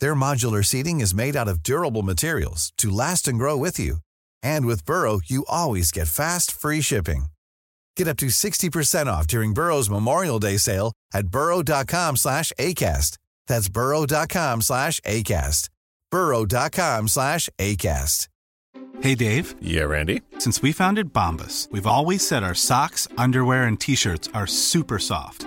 Their modular seating is made out of durable materials to last and grow with you. And with Burrow, you always get fast, free shipping. Get up to 60% off during Burrow's Memorial Day sale at burrow.com slash ACAST. That's burrow.com slash ACAST. burrow.com slash ACAST. Hey, Dave. Yeah, Randy. Since we founded Bombas, we've always said our socks, underwear, and T-shirts are super soft.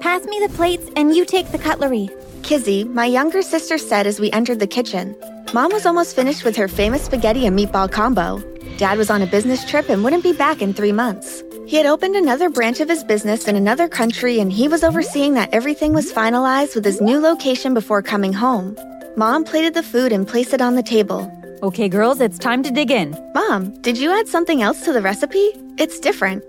Pass me the plates and you take the cutlery. Kizzy, my younger sister said as we entered the kitchen. Mom was almost finished with her famous spaghetti and meatball combo. Dad was on a business trip and wouldn't be back in three months. He had opened another branch of his business in another country and he was overseeing that everything was finalized with his new location before coming home. Mom plated the food and placed it on the table. Okay, girls, it's time to dig in. Mom, did you add something else to the recipe? It's different.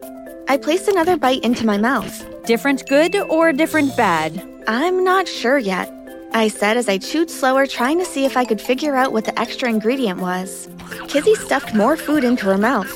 I placed another bite into my mouth. Different good or different bad? I'm not sure yet, I said as I chewed slower, trying to see if I could figure out what the extra ingredient was. Kizzy stuffed more food into her mouth.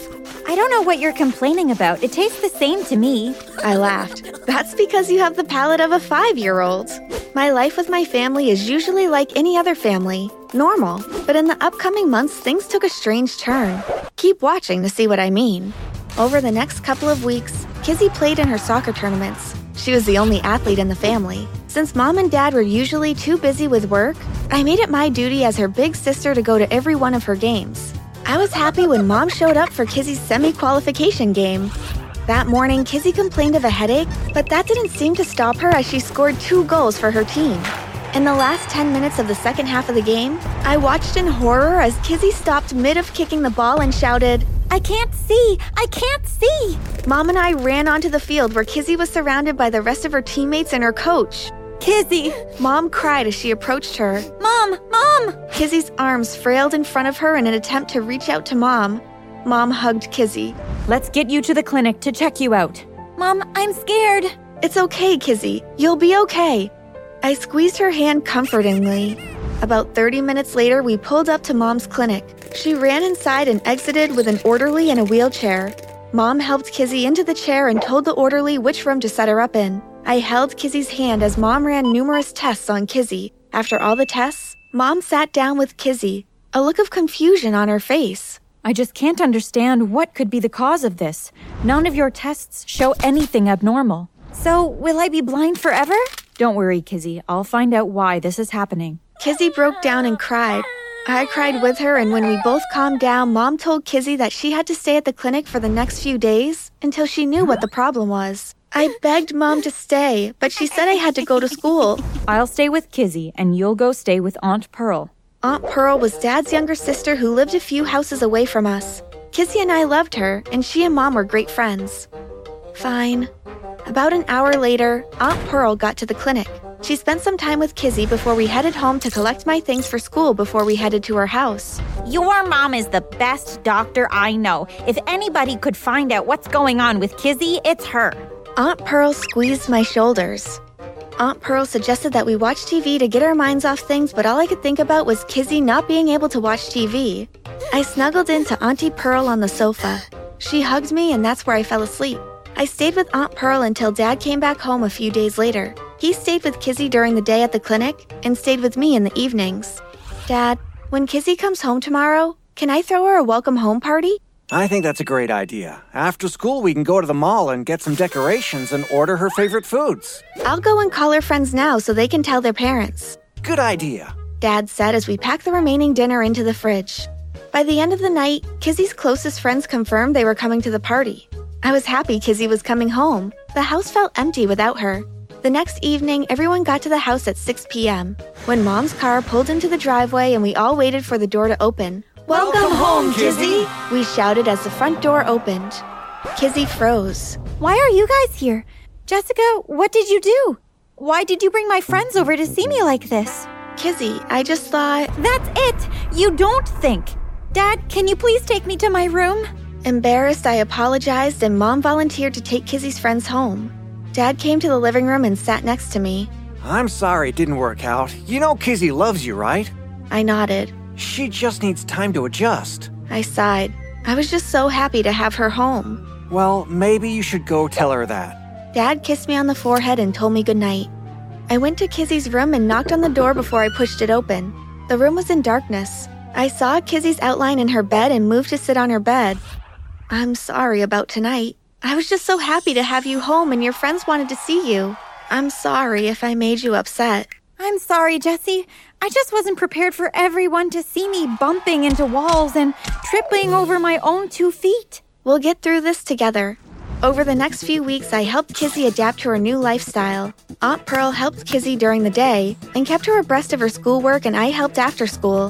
I don't know what you're complaining about. It tastes the same to me. I laughed. That's because you have the palate of a five year old. My life with my family is usually like any other family, normal. But in the upcoming months, things took a strange turn. Keep watching to see what I mean. Over the next couple of weeks, Kizzy played in her soccer tournaments. She was the only athlete in the family. Since mom and dad were usually too busy with work, I made it my duty as her big sister to go to every one of her games. I was happy when mom showed up for Kizzy's semi qualification game. That morning, Kizzy complained of a headache, but that didn't seem to stop her as she scored two goals for her team. In the last 10 minutes of the second half of the game, I watched in horror as Kizzy stopped mid of kicking the ball and shouted, I can't see! I can't see! Mom and I ran onto the field where Kizzy was surrounded by the rest of her teammates and her coach. Kizzy! Mom cried as she approached her. Mom! Mom! Kizzy's arms frailed in front of her in an attempt to reach out to Mom. Mom hugged Kizzy. Let's get you to the clinic to check you out. Mom, I'm scared. It's okay, Kizzy. You'll be okay. I squeezed her hand comfortingly. About 30 minutes later, we pulled up to Mom's clinic. She ran inside and exited with an orderly in a wheelchair. Mom helped Kizzy into the chair and told the orderly which room to set her up in. I held Kizzy's hand as Mom ran numerous tests on Kizzy. After all the tests, Mom sat down with Kizzy, a look of confusion on her face. I just can't understand what could be the cause of this. None of your tests show anything abnormal. So, will I be blind forever? Don't worry, Kizzy. I'll find out why this is happening. Kizzy broke down and cried. I cried with her, and when we both calmed down, Mom told Kizzy that she had to stay at the clinic for the next few days until she knew what the problem was. I begged Mom to stay, but she said I had to go to school. I'll stay with Kizzy, and you'll go stay with Aunt Pearl. Aunt Pearl was Dad's younger sister who lived a few houses away from us. Kizzy and I loved her, and she and Mom were great friends. Fine. About an hour later, Aunt Pearl got to the clinic. She spent some time with Kizzy before we headed home to collect my things for school before we headed to her house. Your mom is the best doctor I know. If anybody could find out what's going on with Kizzy, it's her. Aunt Pearl squeezed my shoulders. Aunt Pearl suggested that we watch TV to get our minds off things, but all I could think about was Kizzy not being able to watch TV. I snuggled into Auntie Pearl on the sofa. She hugged me, and that's where I fell asleep. I stayed with Aunt Pearl until Dad came back home a few days later. He stayed with Kizzy during the day at the clinic and stayed with me in the evenings. Dad, when Kizzy comes home tomorrow, can I throw her a welcome home party? I think that's a great idea. After school, we can go to the mall and get some decorations and order her favorite foods. I'll go and call her friends now so they can tell their parents. Good idea. Dad said as we packed the remaining dinner into the fridge. By the end of the night, Kizzy's closest friends confirmed they were coming to the party. I was happy Kizzy was coming home. The house felt empty without her. The next evening, everyone got to the house at 6 p.m. When Mom's car pulled into the driveway and we all waited for the door to open. Welcome home, Kizzy! We shouted as the front door opened. Kizzy froze. Why are you guys here? Jessica, what did you do? Why did you bring my friends over to see me like this? Kizzy, I just thought. That's it! You don't think! Dad, can you please take me to my room? Embarrassed, I apologized and Mom volunteered to take Kizzy's friends home. Dad came to the living room and sat next to me. I'm sorry it didn't work out. You know Kizzy loves you, right? I nodded. She just needs time to adjust. I sighed. I was just so happy to have her home. Well, maybe you should go tell her that. Dad kissed me on the forehead and told me goodnight. I went to Kizzy's room and knocked on the door before I pushed it open. The room was in darkness. I saw Kizzy's outline in her bed and moved to sit on her bed. I'm sorry about tonight. I was just so happy to have you home and your friends wanted to see you. I'm sorry if I made you upset. I'm sorry, Jesse. I just wasn't prepared for everyone to see me bumping into walls and tripping over my own two feet. We'll get through this together. Over the next few weeks, I helped Kizzy adapt to her new lifestyle. Aunt Pearl helped Kizzy during the day and kept her abreast of her schoolwork, and I helped after school.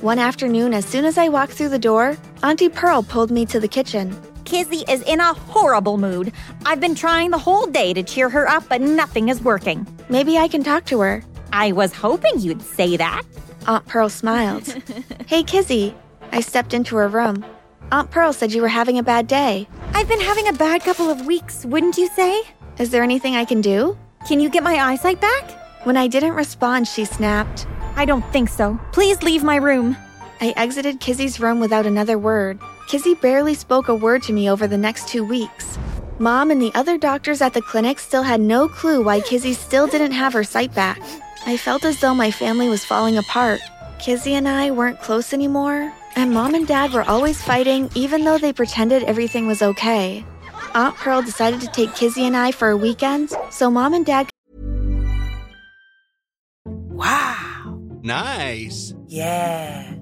One afternoon, as soon as I walked through the door, Auntie Pearl pulled me to the kitchen. Kizzy is in a horrible mood. I've been trying the whole day to cheer her up, but nothing is working. Maybe I can talk to her. I was hoping you'd say that. Aunt Pearl smiled. hey, Kizzy. I stepped into her room. Aunt Pearl said you were having a bad day. I've been having a bad couple of weeks, wouldn't you say? Is there anything I can do? Can you get my eyesight back? When I didn't respond, she snapped. I don't think so. Please leave my room. I exited Kizzy's room without another word. Kizzy barely spoke a word to me over the next two weeks. Mom and the other doctors at the clinic still had no clue why Kizzy still didn't have her sight back. I felt as though my family was falling apart. Kizzy and I weren't close anymore, and mom and dad were always fighting even though they pretended everything was okay. Aunt Pearl decided to take Kizzy and I for a weekend, so mom and dad. Wow! Nice! Yeah!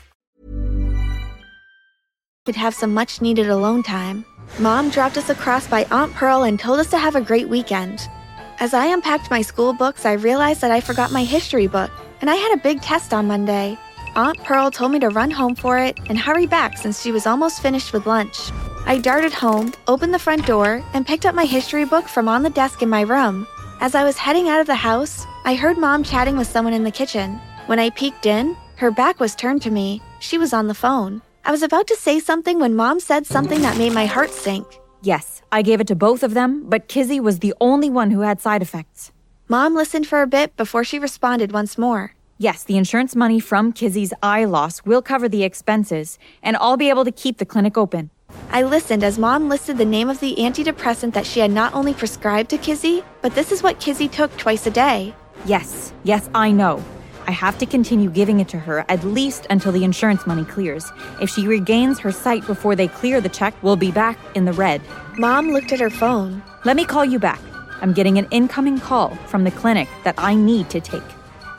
Could have some much needed alone time. Mom dropped us across by Aunt Pearl and told us to have a great weekend. As I unpacked my school books, I realized that I forgot my history book, and I had a big test on Monday. Aunt Pearl told me to run home for it and hurry back since she was almost finished with lunch. I darted home, opened the front door, and picked up my history book from on the desk in my room. As I was heading out of the house, I heard Mom chatting with someone in the kitchen. When I peeked in, her back was turned to me. She was on the phone. I was about to say something when Mom said something that made my heart sink. Yes, I gave it to both of them, but Kizzy was the only one who had side effects. Mom listened for a bit before she responded once more. Yes, the insurance money from Kizzy's eye loss will cover the expenses, and I'll be able to keep the clinic open. I listened as Mom listed the name of the antidepressant that she had not only prescribed to Kizzy, but this is what Kizzy took twice a day. Yes, yes, I know. I have to continue giving it to her at least until the insurance money clears. If she regains her sight before they clear the check, we'll be back in the red. Mom looked at her phone. Let me call you back. I'm getting an incoming call from the clinic that I need to take.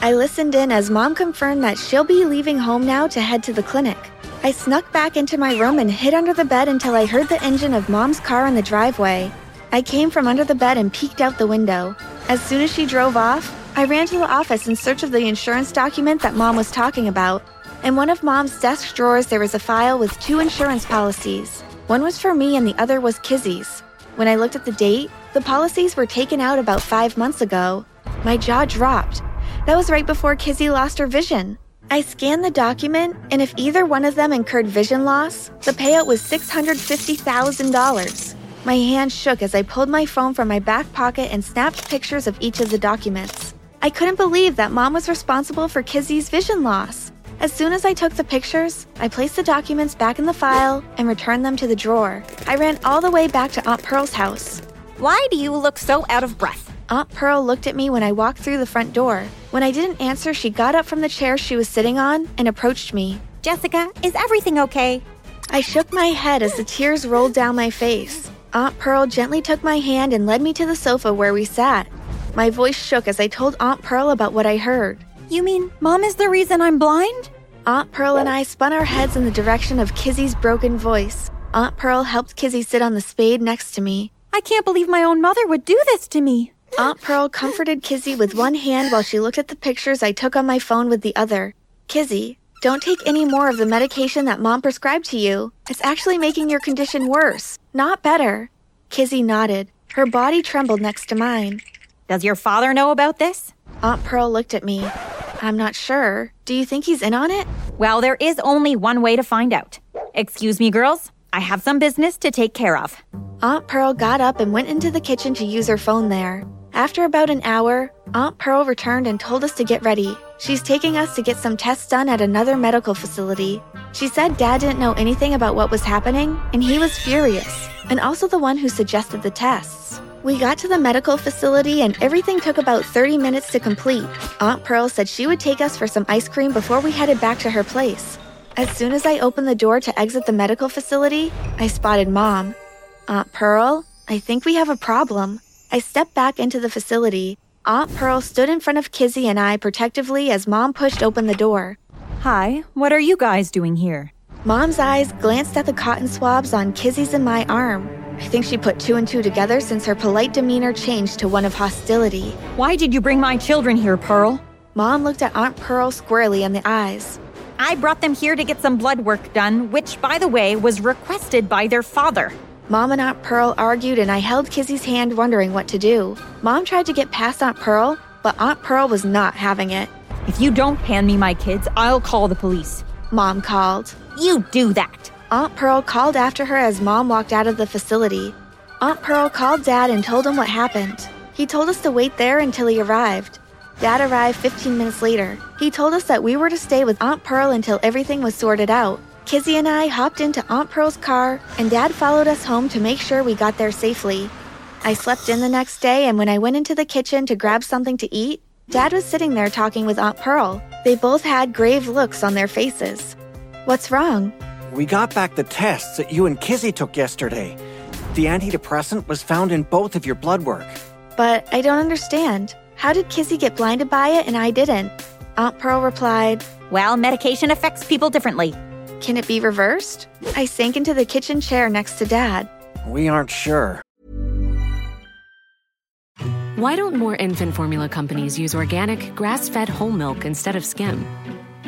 I listened in as Mom confirmed that she'll be leaving home now to head to the clinic. I snuck back into my room and hid under the bed until I heard the engine of Mom's car in the driveway. I came from under the bed and peeked out the window. As soon as she drove off, I ran to the office in search of the insurance document that Mom was talking about. In one of Mom's desk drawers, there was a file with two insurance policies. One was for me and the other was Kizzy's. When I looked at the date, The policies were taken out about five months ago. My jaw dropped. That was right before Kizzy lost her vision. I scanned the document, and if either one of them incurred vision loss, the payout was $650,000. My hand shook as I pulled my phone from my back pocket and snapped pictures of each of the documents. I couldn't believe that mom was responsible for Kizzy's vision loss. As soon as I took the pictures, I placed the documents back in the file and returned them to the drawer. I ran all the way back to Aunt Pearl's house. Why do you look so out of breath? Aunt Pearl looked at me when I walked through the front door. When I didn't answer, she got up from the chair she was sitting on and approached me. Jessica, is everything okay? I shook my head as the tears rolled down my face. Aunt Pearl gently took my hand and led me to the sofa where we sat. My voice shook as I told Aunt Pearl about what I heard. You mean Mom is the reason I'm blind? Aunt Pearl and I spun our heads in the direction of Kizzy's broken voice. Aunt Pearl helped Kizzy sit on the spade next to me. I can't believe my own mother would do this to me. Aunt Pearl comforted Kizzy with one hand while she looked at the pictures I took on my phone with the other. Kizzy, don't take any more of the medication that mom prescribed to you. It's actually making your condition worse, not better. Kizzy nodded. Her body trembled next to mine. Does your father know about this? Aunt Pearl looked at me. I'm not sure. Do you think he's in on it? Well, there is only one way to find out. Excuse me, girls. I have some business to take care of. Aunt Pearl got up and went into the kitchen to use her phone there. After about an hour, Aunt Pearl returned and told us to get ready. She's taking us to get some tests done at another medical facility. She said Dad didn't know anything about what was happening, and he was furious, and also the one who suggested the tests. We got to the medical facility and everything took about 30 minutes to complete. Aunt Pearl said she would take us for some ice cream before we headed back to her place. As soon as I opened the door to exit the medical facility, I spotted Mom. Aunt Pearl, I think we have a problem. I stepped back into the facility. Aunt Pearl stood in front of Kizzy and I protectively as Mom pushed open the door. Hi, what are you guys doing here? Mom's eyes glanced at the cotton swabs on Kizzy's and my arm. I think she put two and two together since her polite demeanor changed to one of hostility. Why did you bring my children here, Pearl? Mom looked at Aunt Pearl squarely in the eyes. I brought them here to get some blood work done, which, by the way, was requested by their father. Mom and Aunt Pearl argued, and I held Kizzy's hand, wondering what to do. Mom tried to get past Aunt Pearl, but Aunt Pearl was not having it. If you don't hand me my kids, I'll call the police. Mom called. You do that. Aunt Pearl called after her as Mom walked out of the facility. Aunt Pearl called Dad and told him what happened. He told us to wait there until he arrived. Dad arrived 15 minutes later. He told us that we were to stay with Aunt Pearl until everything was sorted out. Kizzy and I hopped into Aunt Pearl's car, and Dad followed us home to make sure we got there safely. I slept in the next day, and when I went into the kitchen to grab something to eat, Dad was sitting there talking with Aunt Pearl. They both had grave looks on their faces. What's wrong? We got back the tests that you and Kizzy took yesterday. The antidepressant was found in both of your blood work. But I don't understand. How did Kizzy get blinded by it and I didn't? Aunt Pearl replied, Well, medication affects people differently. Can it be reversed? I sank into the kitchen chair next to Dad. We aren't sure. Why don't more infant formula companies use organic, grass fed whole milk instead of skim?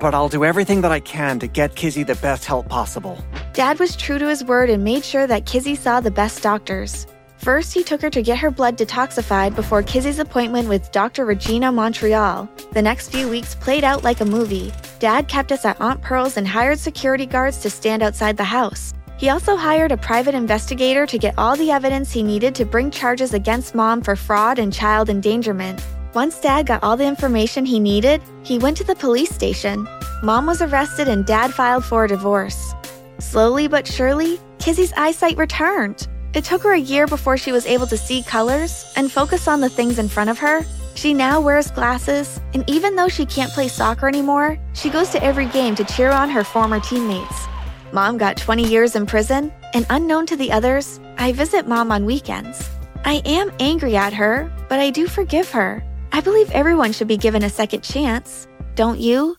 But I'll do everything that I can to get Kizzy the best help possible. Dad was true to his word and made sure that Kizzy saw the best doctors. First, he took her to get her blood detoxified before Kizzy's appointment with Dr. Regina Montreal. The next few weeks played out like a movie. Dad kept us at Aunt Pearl's and hired security guards to stand outside the house. He also hired a private investigator to get all the evidence he needed to bring charges against mom for fraud and child endangerment. Once Dad got all the information he needed, he went to the police station. Mom was arrested and Dad filed for a divorce. Slowly but surely, Kizzy's eyesight returned. It took her a year before she was able to see colors and focus on the things in front of her. She now wears glasses, and even though she can't play soccer anymore, she goes to every game to cheer on her former teammates. Mom got 20 years in prison, and unknown to the others, I visit mom on weekends. I am angry at her, but I do forgive her. I believe everyone should be given a second chance. Don't you?